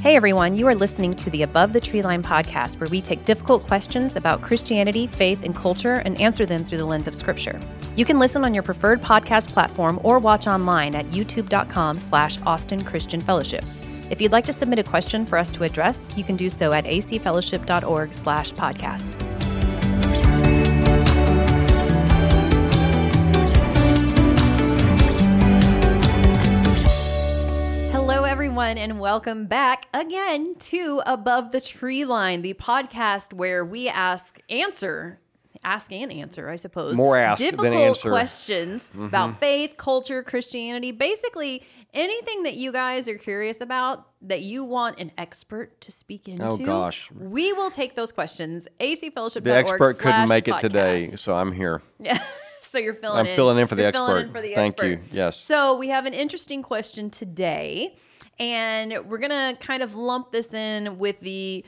Hey everyone, you are listening to the Above the Tree Line podcast, where we take difficult questions about Christianity, faith, and culture and answer them through the lens of Scripture. You can listen on your preferred podcast platform or watch online at youtube.com slash Austin Christian Fellowship. If you'd like to submit a question for us to address, you can do so at acfellowship.org slash podcast. Everyone, and welcome back again to Above the Tree Line, the podcast where we ask, answer, ask and answer, I suppose. More ask than difficult answer. questions mm-hmm. about faith, culture, Christianity, basically anything that you guys are curious about that you want an expert to speak into. Oh, gosh. we will take those questions. acfellowship.org. The expert couldn't make it today, so I'm here. Yeah. so you're filling I'm in. filling in for the You're in expert. for the Thank you. Yes. So we have an interesting question today, and we're gonna kind of lump this in with the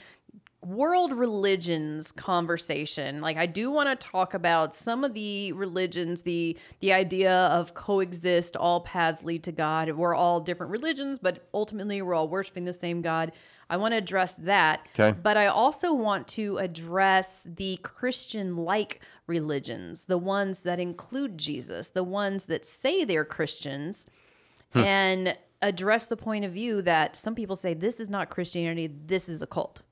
world religions conversation. Like i do want to talk about some of the religions the the idea of coexist all paths lead to god. We're all different religions but ultimately we're all worshiping the same god. I want to address that. Okay. but i also want to address the christian like religions the ones that include jesus the ones that say they're christians. Hmm. and address the point of view that some people say this is not christianity this is a cult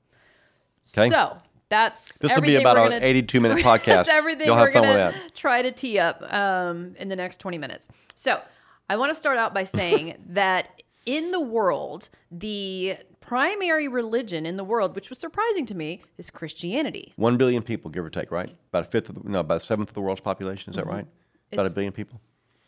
Okay. so that's This will be about gonna- 82 minute podcast. That's everything You'll we're have fun with gonna that. try to tee up um, in the next 20 minutes. So I want to start out by saying that in the world, the primary religion in the world, which was surprising to me, is Christianity. One billion people, give or take, right? About a fifth of the, no, about a seventh of the world's population. Is that right? About a billion people.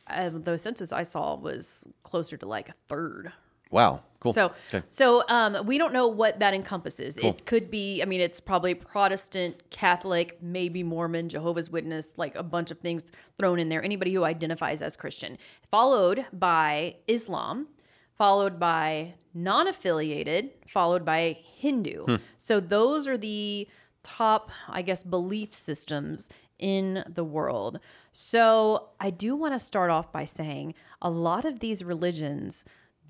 Uh, the census I saw was closer to like a third. Wow. Cool. So, okay. so um, we don't know what that encompasses. It could be, I mean, it's probably Protestant, Catholic, maybe Mormon, Jehovah's Witness, like a bunch of things thrown in there. Anybody who identifies as Christian, followed by Islam, followed by non-affiliated, followed by Hindu. Hmm. So those are the top, I guess, belief systems in the world. So I do want to start off by saying a lot of these religions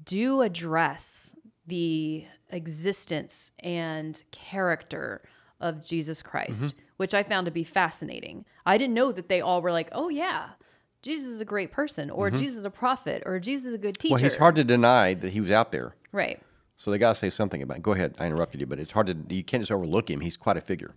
do address the existence and character of Jesus Christ, Mm-hmm. which I found to be fascinating. I didn't know that they all were like, oh, yeah, Jesus is a great person, or Jesus is a prophet, or Jesus is a good teacher. Mm-hmm. Well, he's hard to deny that he was out there. Right. So they got to say something about it. Go ahead. I interrupted you, but it's hard to, you can't just overlook him. He's quite a figure.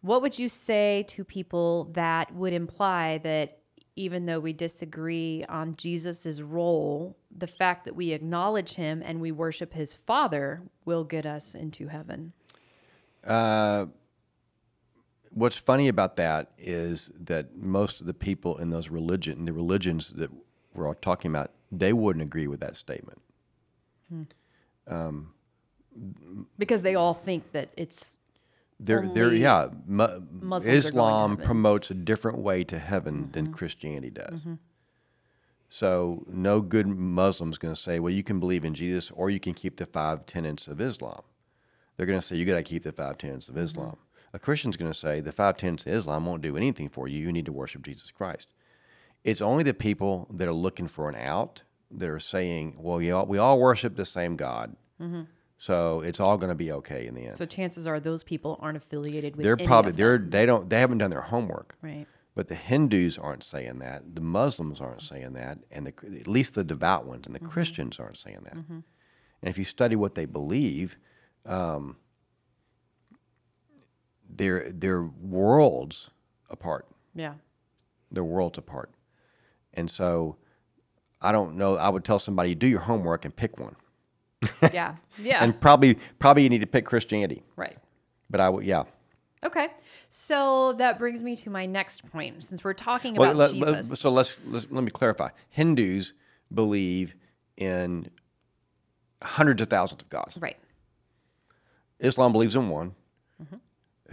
What would you say to people that would imply that even though we disagree on Jesus' role, the fact that we acknowledge him and we worship his Father will get us into heaven? Uh, What's funny about that is that most of the people in those religion, the religions that we're all talking about, they wouldn't agree with that statement. Um, Because they all think that it's They're, they're yeah. Mu- Muslims are going to Islam promotes a different way to heaven than mm-hmm. Christianity does. Mm-hmm. So no good Muslim's going to say, "Well, you can believe in Jesus, or you can keep the five tenets of Islam." They're going to say, "You got to keep the five tenets of mm-hmm. Islam." A Christian's going to say, "The five tenets of Islam won't do anything for you. You need to worship Jesus Christ." It's only the people that are looking for an out that are saying, "Well, we all, we all worship the same God." So it's all going to be okay in the end. so chances are those people aren't affiliated with They're probably they're they don't they haven't done their homework. right. But the Hindus aren't saying that. The Muslims aren't saying that, and the, at least the devout ones and the Christians aren't saying that. And if you study what they believe, um, they're they're worlds apart. Yeah. They're worlds apart. And so, I don't know. I would tell somebody do your homework and pick one, Yeah. Yeah. and probably probably you need to pick Christianity. right. But I would yeah. Okay. So that brings me to my next point. Since we're talking Well, about let- let- Jesus. so let's, let's let me clarify. Hindus believe in hundreds of thousands of gods. right. Islam believes in one, Mm-hmm.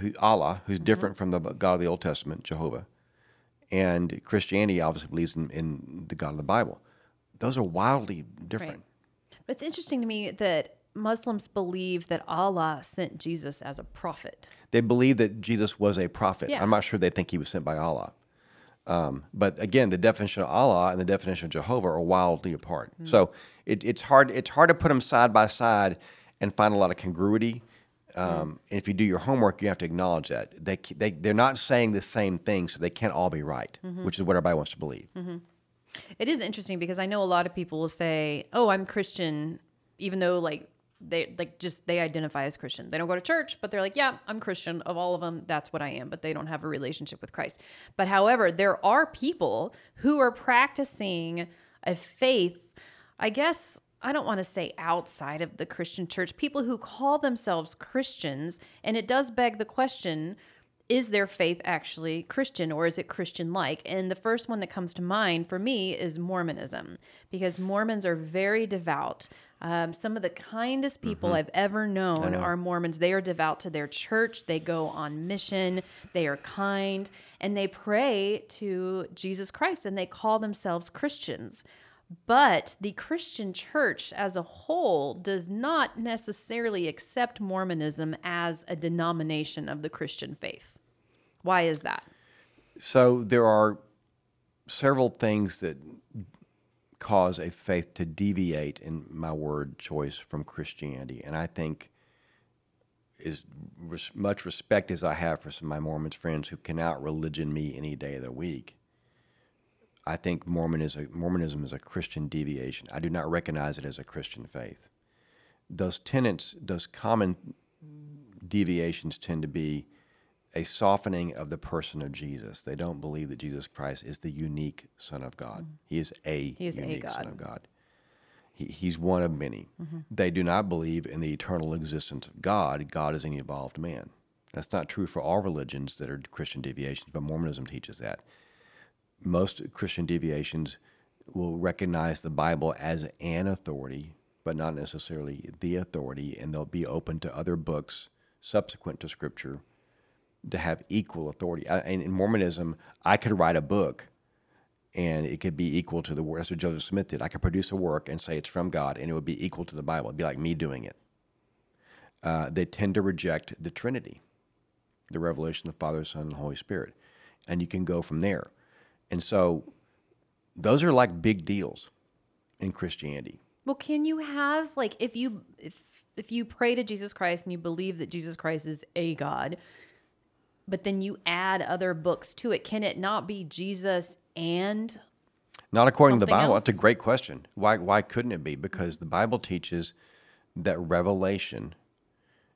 who Allah, who's different from the God of the Old Testament, Jehovah, and Christianity obviously believes in, in the God of the Bible. Those are wildly different. But it's interesting to me that Muslims believe that Allah sent Jesus as a prophet. They believe that Jesus was a prophet. Yeah. I'm not sure they think he was sent by Allah. Um, but again, the definition of Allah and the definition of Jehovah are wildly apart. Hmm. So it, it's hard. It's hard to put them side by side and find a lot of congruity. Um, And if you do your homework, you have to acknowledge that they they they're not saying the same thing, so they can't all be right, which is what everybody wants to believe. It is interesting because I know a lot of people will say, "Oh, I'm Christian," even though like they like just they identify as Christian. They don't go to church, but they're like, "Yeah, I'm Christian." Of all of them, that's what I am, but they don't have a relationship with Christ. But however, there are people who are practicing a faith, I guess I don't want to say outside of the Christian church, people who call themselves Christians, and it does beg the question is their faith actually Christian or is it Christian like? And the first one that comes to mind for me is Mormonism because Mormons are very devout. Um, some of the kindest people I've ever known are Mormons. They are devout to their church, they go on mission, they are kind, and they pray to Jesus Christ and they call themselves Christians. But the Christian church as a whole does not necessarily accept Mormonism as a denomination of the Christian faith. Why is that? So there are several things that cause a faith to deviate in my word choice from Christianity, and I think as much respect as I have for some of my Mormon friends who cannot religion me any day of the week. I think Mormonism is a Christian deviation. I do not recognize it as a Christian faith. Those tenets, those common deviations tend to be a softening of the person of Jesus. They don't believe that Jesus Christ is the unique Son of God. He is a Mm-hmm. He is a unique God. Mm-hmm. Son of God. He, he's one of many. They do not believe in the eternal existence of God. God is an evolved man. That's not true for all religions that are Christian deviations, but Mormonism teaches that. Most Christian deviations will recognize the Bible as an authority, but not necessarily the authority, and they'll be open to other books subsequent to Scripture to have equal authority. I, and in Mormonism, I could write a book and it could be equal to the word. That's what Joseph Smith did. I could produce a work and say it's from God, and it would be equal to the Bible. It'd be like me doing it. Uh, they tend to reject the Trinity, the revelation of the Father, Son, and Holy Spirit, and you can go from there. And so, those are like big deals in Christianity. Well, can you have like if you if if you pray to Jesus Christ and you believe that Jesus Christ is a God, but then you add other books to it, can it not be Jesus and Not according to the Bible. That's a great question. Why, why couldn't it be? Because the Bible teaches that revelation,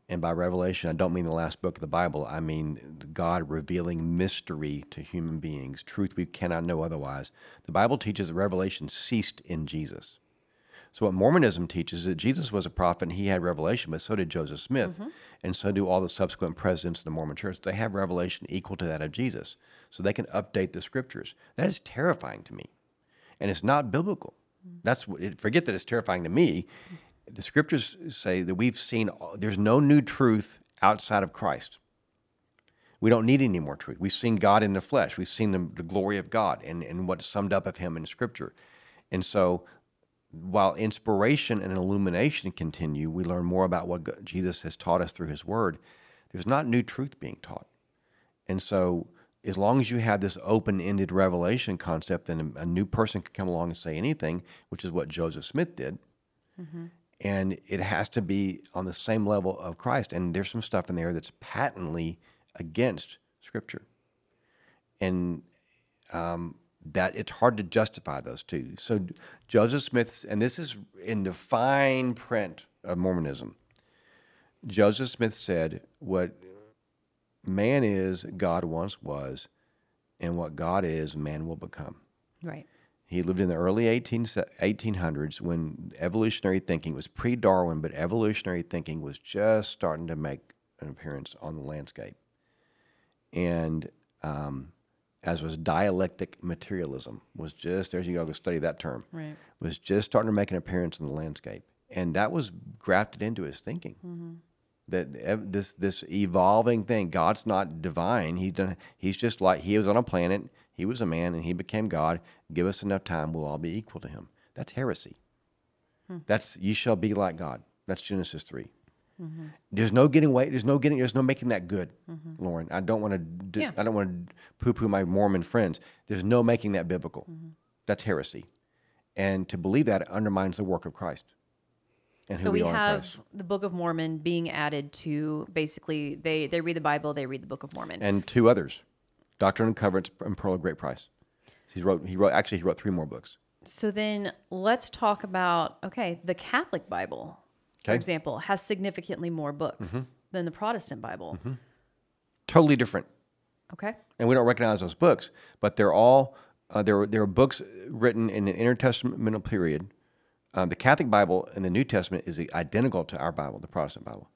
and by revelation, I don't mean the last book of the Bible, I mean God revealing mystery to human beings, truth we cannot know otherwise. The Bible teaches that revelation ceased in Jesus. So, what Mormonism teaches is that Jesus was a prophet and he had revelation, but so did Joseph Smith, mm-hmm. and so do all the subsequent presidents of the Mormon church. They have revelation equal to that of Jesus. So, they can update the scriptures. That is terrifying to me and it's not biblical. Mm. That's what. It, forget that it's terrifying to me. The scriptures say that we've seen. There's no new truth outside of Christ. We don't need any more truth. We've seen God in the flesh. We've seen the, the glory of God and, and what's summed up of Him in Scripture. And so, while inspiration and illumination continue, we learn more about what God, Jesus has taught us through His Word. There's not new truth being taught. And so, as long as you have this open ended revelation concept, then a, new person can come along and say anything, which is what Joseph Smith did. And it has to be on the same level of Christ. And there's some stuff in there that's patently against Scripture. And um, that it's hard to justify those two. So, Joseph Smith's, and this is in the fine print of Mormonism, Joseph Smith said, What man is, God once was, and what God is, man will become. right? He lived in the early 18, 1800s when evolutionary thinking was pre Darwin, but evolutionary thinking was just starting to make an appearance on the landscape. And um, as was dialectic materialism, was just, there's you go, go study that term, Right. was just starting to make an appearance in the landscape. And that was grafted into his thinking. Mm-hmm. That this this evolving thing god's not divine. He done he's just like he was on a planet he was a man and he became god. Give us enough time we'll all be equal to him. That's heresy. Hmm. That's you shall be like god. That's genesis 3 Mm-hmm. there's no getting away there's no getting there's no making that good mm-hmm. lauren i don't want to do, Yeah. i don't want to poo-poo my mormon friends there's no making that biblical mm-hmm. that's heresy and to believe that undermines the work of christ and who So we we, have the Book of Mormon being added to basically they they read the Bible, they read the Book of Mormon. And two others, Doctrine and Covenants and Pearl of Great Price. He wrote. He wrote. Actually, he wrote three more books. So then let's talk about okay, the Catholic Bible, for example, has significantly more books Mm-hmm. than the Protestant Bible. Totally different. Okay. and we don't recognize those books, but they're all uh, there. There are books written in the intertestamental period. Um, the Catholic Bible and the New Testament is identical to our Bible, the Protestant Bible.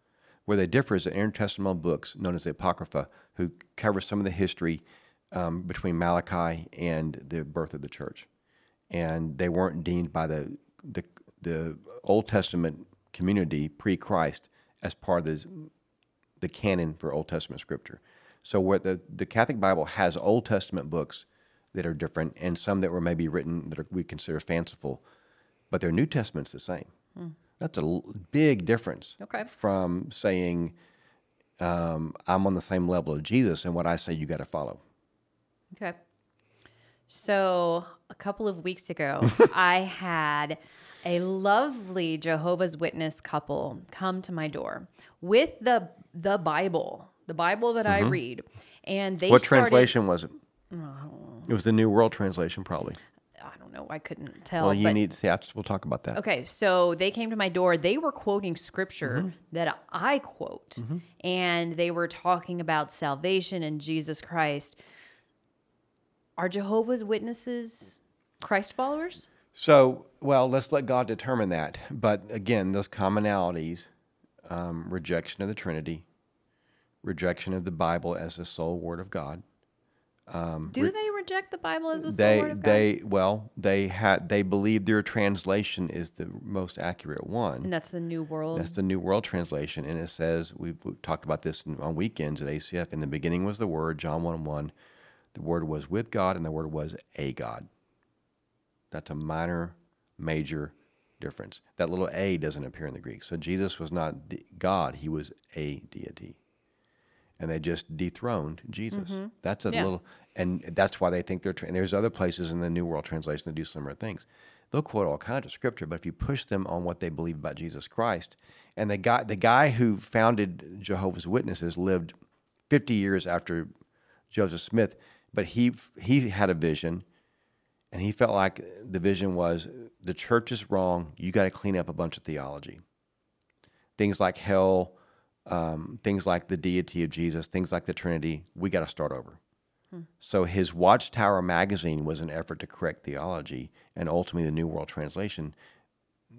Where they differ is the intertestamental books known as the Apocrypha, who cover some of the history um, between Malachi and the birth of the church, and they weren't deemed by the the, the Old Testament community pre-Christ as part of the the canon for Old Testament scripture. So where the, the Catholic Bible has Old Testament books that are different and some that were maybe written that are, we consider fanciful, but their New Testament's the same. That's a l- big difference Okay. from saying um, I'm on the same level of Jesus and what I say you got to follow. Okay. So a couple of weeks ago, I had a lovely Jehovah's Witness couple come to my door with the the Bible, the Bible that I read, and they Mm-hmm. what started, translation was it? It was the New World Translation, probably. I don't know. I couldn't tell. Well, you but- need that's we'll talk about that. Okay, so they came to my door. They were quoting scripture Mm-hmm. that I quote, and they were talking about salvation and Jesus Christ. Are Jehovah's Witnesses Christ followers? So, well, let's let God determine that. But again, those commonalities um, rejection of the Trinity, rejection of the Bible as the sole Word of God. Do they reject the Bible as a sole they, word of God? they, well, they had, they believe their translation is the most accurate one. and that's the New World. That's the New World Translation, and it says we've, we've talked about this on weekends at ACF. In the beginning was the Word, John one one. The Word was with God, and the Word was a God. That's a minor, major difference. That little a doesn't appear in the Greek. So Jesus was not the God; he was a deity, and they just dethroned Jesus. Mm-hmm. That's a Yeah. little, and that's why they think they're. Tra- and there's other places in the New World Translation that do similar things. They'll quote all kinds of scripture, but if you push them on what they believe about Jesus Christ, and the guy, the guy who founded Jehovah's Witnesses lived 50 years after Joseph Smith, but he he had a vision, and he felt like the vision was the church is wrong. You got to clean up a bunch of theology, things like hell, um, things like the deity of Jesus, things like the Trinity. We got to start over. So his Watchtower magazine was an effort to correct theology, and ultimately the New World Translation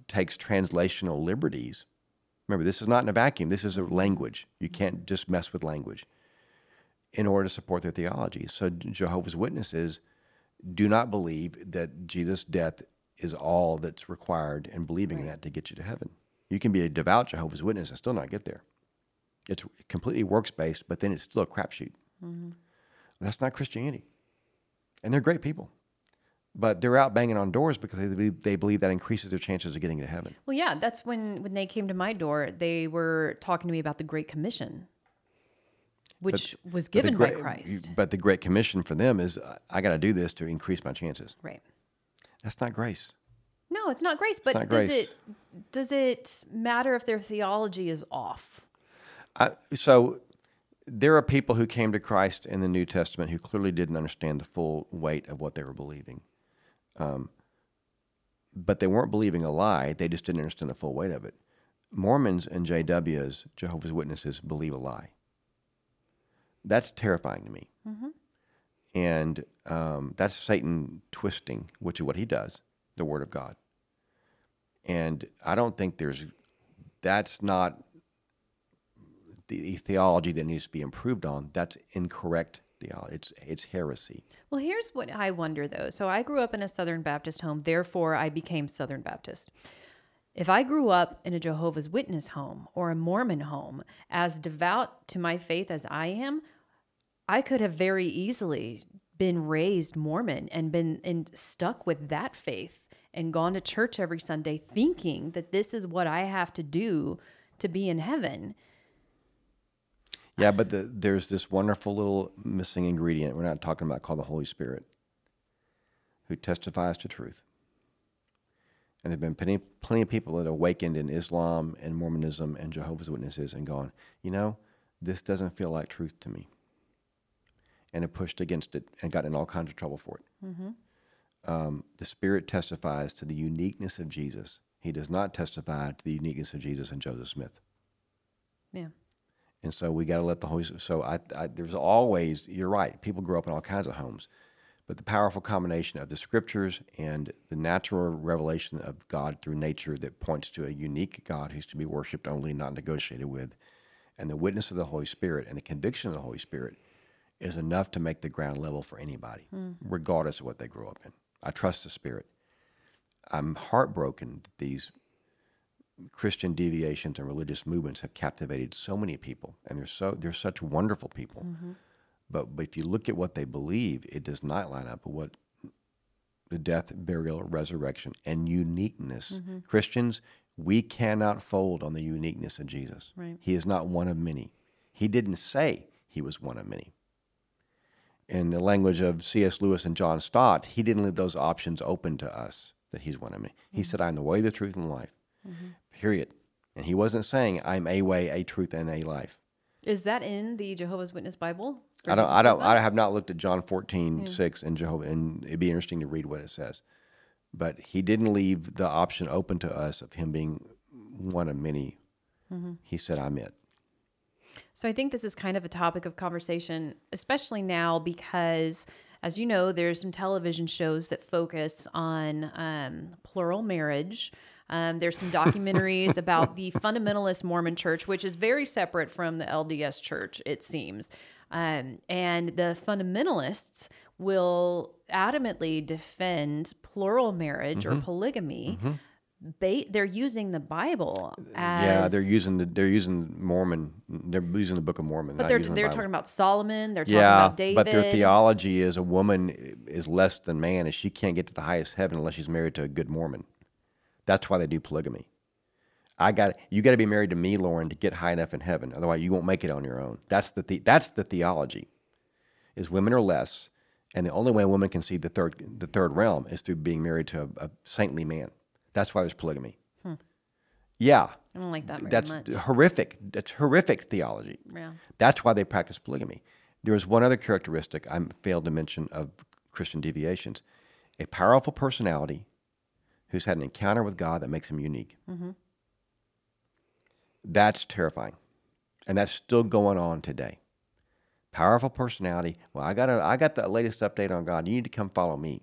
takes translational liberties. Remember, this is not in a vacuum. This is a language. You can't just mess with language in order to support their theology. So Jehovah's Witnesses do not believe that Jesus' death is all that's required and believing in that to get you to heaven. You can be a devout Jehovah's Witness and still not get there. It's completely works based, but then it's still a crapshoot. Mm-hmm. That's not Christianity. And they're great people. But they're out banging on doors because they believe, they believe that increases their chances of getting to heaven. well, yeah, that's when when they came to my door. They were talking to me about the Great Commission, which was But the given by Christ. But the Great Commission for them is I- got to do this to increase my chances. Right. That's not grace. No, it's not grace. But not does grace. it does it matter if their theology is off? I, so there are people who came to Christ in the New Testament who clearly didn't understand the full weight of what they were believing. Um, but they weren't believing a lie, they just didn't understand the full weight of it. Mormons and JWs, Jehovah's Witnesses, believe a lie. That's terrifying to me. And um, that's Satan twisting, which is what he does, the Word of God. And I don't think there's, that's not the theology that needs to be improved on. That's incorrect theology. It's it's heresy. Well, here's what I wonder though. So I grew up in a Southern Baptist home, therefore I became Southern Baptist. If I grew up in a Jehovah's Witness home or a Mormon home, as devout to my faith as I am, I could have very easily been raised Mormon and been and stuck with that faith and gone to church every Sunday thinking that this is what I have to do to be in heaven. Yeah, but the, there's this wonderful little missing ingredient we're not talking about called the Holy Spirit, who testifies to truth. And there've been plenty, plenty of people that awakened in Islam and Mormonism and Jehovah's Witnesses and gone, you know, this doesn't feel like truth to me. And have pushed against it and got in all kinds of trouble for it. Um, the Spirit testifies to the uniqueness of Jesus. He does not testify to the uniqueness of Jesus and Joseph Smith. Yeah. And so we got to let the Holy. So I, I, there's always. You're right. People grow up in all kinds of homes, but the powerful combination of the Scriptures and the natural revelation of God through nature that points to a unique God who's to be worshipped only, not negotiated with, and the witness of the Holy Spirit and the conviction of the Holy Spirit is enough to make the ground level for anybody, hmm. regardless of what they grow up in. I trust the Spirit. I'm heartbroken that these Christian deviations and religious movements have captivated so many people, and they're so they're such wonderful people. Mm-hmm. But, but if you look at what they believe, it does not line up with what the death, burial, resurrection, and uniqueness. Mm-hmm. Christians, we cannot fold on the uniqueness of Jesus. Right. He is not one of many. He didn't say he was one of many. In the language of C.S. Lewis and John Stott, he didn't leave those options open to us that he's one of many. He mm-hmm. said, I'm the way, the truth, and the life. Mm-hmm. Period. And he wasn't saying I'm a way, a truth, and a life. Is that in the Jehovah's Witness Bible? I don't. I don't. I have not looked at John 14, 6 and Jehovah, and it'd be interesting to read what it says. But he didn't leave the option open to us of him being one of many. Mm-hmm. He said, "I'm it." So I think this is kind of a topic of conversation, especially now because, as you know, there's some television shows that focus on um, plural marriage. Um, there's some documentaries about the fundamentalist Mormon church, which is very separate from the LDS church, it seems. Um, and the fundamentalists will adamantly defend plural marriage or polygamy. Ba- they're using the Bible as yeah, they're using the. They're using Mormon. They're using the Book of Mormon. But they're they're Bible. talking about Solomon. They're talking Yeah, about David. but their theology is a woman is less than man, and she can't get to the highest heaven unless she's married to a good Mormon. That's why they do polygamy. I got you. Got to be married to me, Lauren, to get high enough in heaven. Otherwise, you won't make it on your own. That's the, the that's the theology. Is women are less, and the only way a woman can see the third the third realm is through being married to a, a saintly man. That's why there's polygamy. Hmm. Yeah, I don't like that very that's much. horrific. That's horrific theology. Yeah. That's why they practice polygamy. There is one other characteristic I failed to mention of Christian deviations a powerful personality who's had an encounter with God that makes him unique. Mm-hmm. That's terrifying. And that's still going on today. Powerful personality. Well, I got a, I got the latest update on God. You need to come follow me.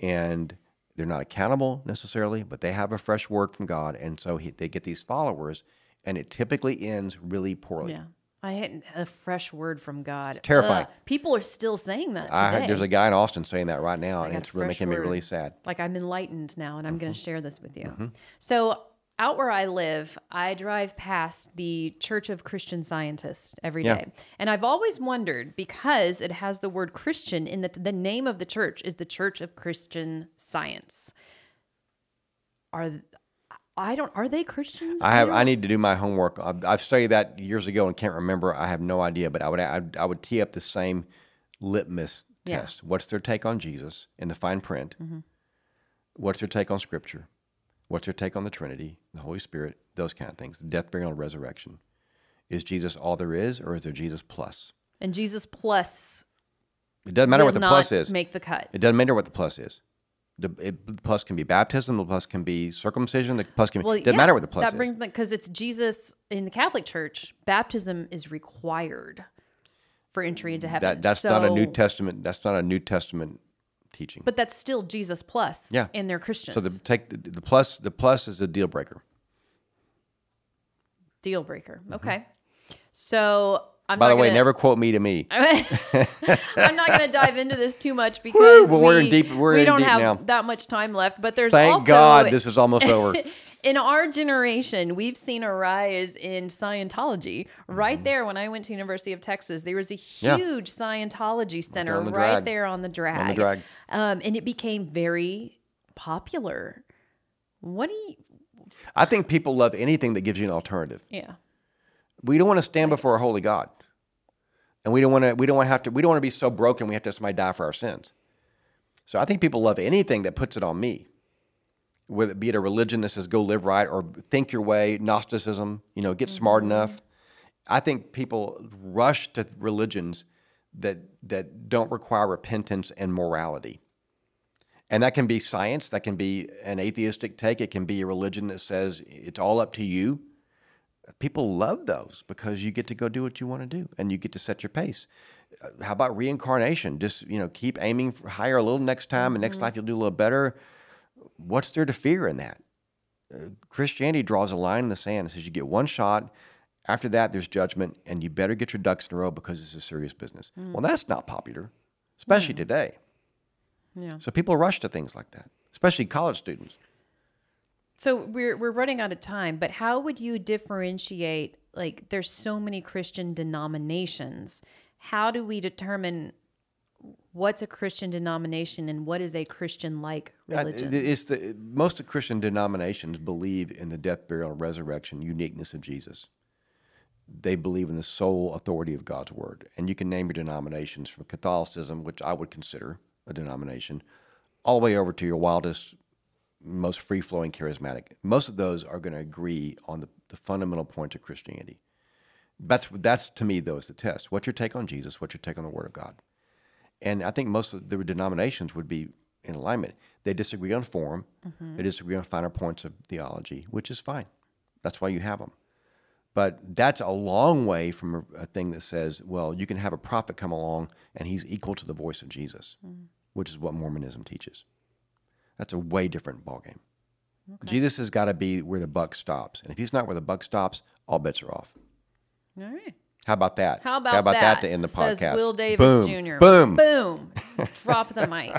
And they're not accountable necessarily, but they have a fresh word from God, and so he, they get these followers, and it typically ends really poorly. Yeah. I had a fresh word from God. terrifying. Ugh. People are still saying that today. I there's a guy in Austin saying that right now, and it's a really fresh making me really sad. like I'm enlightened now, and I'm Mm-hmm. going to share this with you. So out where I live, I drive past the Church of Christian Scientists every day, Yeah. and I've always wondered because it has the word Christian in the the name of the church is the Church of Christian Science. Are I don't are they Christians? I have. don't- I need to do my homework. I've, I've studied that years ago and can't remember. I have no idea, but I would. I, I would tee up the same litmus Yeah. test. What's their take on Jesus in the fine print? Mm-hmm. What's their take on Scripture? What's your take on the Trinity, the Holy Spirit, those kind of things? Death, burial, and resurrection. Is Jesus all there is, or is there Jesus plus? and Jesus plus It doesn't matter what the plus is. Make the cut. It doesn't matter what the plus is. The, it, plus can be baptism. The plus can be circumcision. The plus can be. Well, doesn't yeah, matter what the plus that is. brings me because it's Jesus in the Catholic Church. Baptism is required for entry into mm, heaven. that that's not a New Testament. That's not a New Testament teaching. But that's still Jesus plus. Yeah. and they're Christians. So the take the, the plus the plus is a deal breaker. deal breaker. Okay. So I'm Mm-hmm. By the way, gonna, never quote me to me. I'm not going to dive into this too much because well, we're in deep- we're we in don't deep have now. that much time left. But there's Thank also God this is almost over. in our generation, we've seen a rise in Scientology. Right there, when I went to University of Texas, there was a Mm-hmm. Yeah. huge Scientology center on the right there on the drag. drag. Um, and it became very popular. What do you? I think people love anything that gives you an alternative. Yeah. We don't want to stand before a holy God, and we don't want to. We don't want to have to. We don't want to be so broken we have to have somebody die for our sins. So I think people love anything that puts it on me. Whether it be it a religion that says go live right or think your way, Gnosticism, you know, get smart mm-hmm. enough. I think people rush to religions that that don't require repentance and morality. And that can be science, that can be an atheistic take, it can be a religion that says it's all up to you. People love those because you get to go do what you want to do and you get to set your pace. How about reincarnation? Just, you know, keep aiming for higher a little next time and next mm-hmm. life you'll do a little better. What's there to fear in that? Uh, Christianity draws a line in the sand and says you get one shot. After that, there's judgment, and you better get your ducks in a row because it's a serious business. Well, that's not popular, especially today. Yeah. So people rush to things like that, especially college students. So we're we're running out of time, but how would you differentiate like there's so many Christian denominations. How do we determine what's a Christian denomination and what is a Christian like religion? It's the, most of Christian denominations believe in the death, burial, and resurrection uniqueness of Jesus. They believe in the sole authority of God's word. And you can name your denominations from Catholicism, which I would consider a denomination, all the way over to your wildest, most free flowing charismatic. Most of those are going to agree on the, the fundamental points of Christianity. That's, that's to me, though, is the test. What's your take on Jesus? What's your take on the Word of God? And I think most of the denominations would be in alignment. They disagree on form, mm-hmm. they disagree on finer points of theology, which is fine. That's why you have them. But that's a long way from a, a thing that says, well, you can have a prophet come along and he's equal to the voice of Jesus, mm. which is what Mormonism teaches. That's a way different ballgame. Jesus has got to be where the buck stops. And if he's not where the buck stops, all bets are off. All right. How about that? How about, How about that? to end the Says podcast? Will Davis Boom. Jr. Boom. Boom. Drop the mic.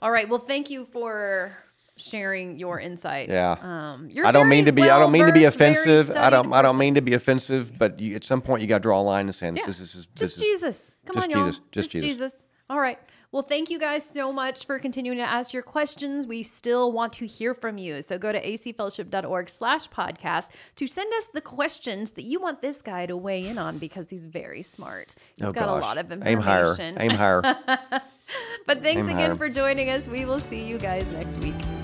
All right. Well, thank you for sharing your insight. Yeah. Um, you're I don't mean to be. I don't mean to be offensive. I don't. I don't person. mean to be offensive. But you, at some point, you got to draw a line in the sand. Yeah. This is this Just is Jesus. Come just on, y'all. Jesus. Just Jesus. All right. Well, thank you guys so much for continuing to ask your questions. We still want to hear from you. So go to acfellowship.org slash podcast to send us the questions that you want this guy to weigh in on because he's very smart. He's Oh got gosh. a lot of information. Aim higher. Aim higher. But thanks Aim again higher. for joining us. We will see you guys next week.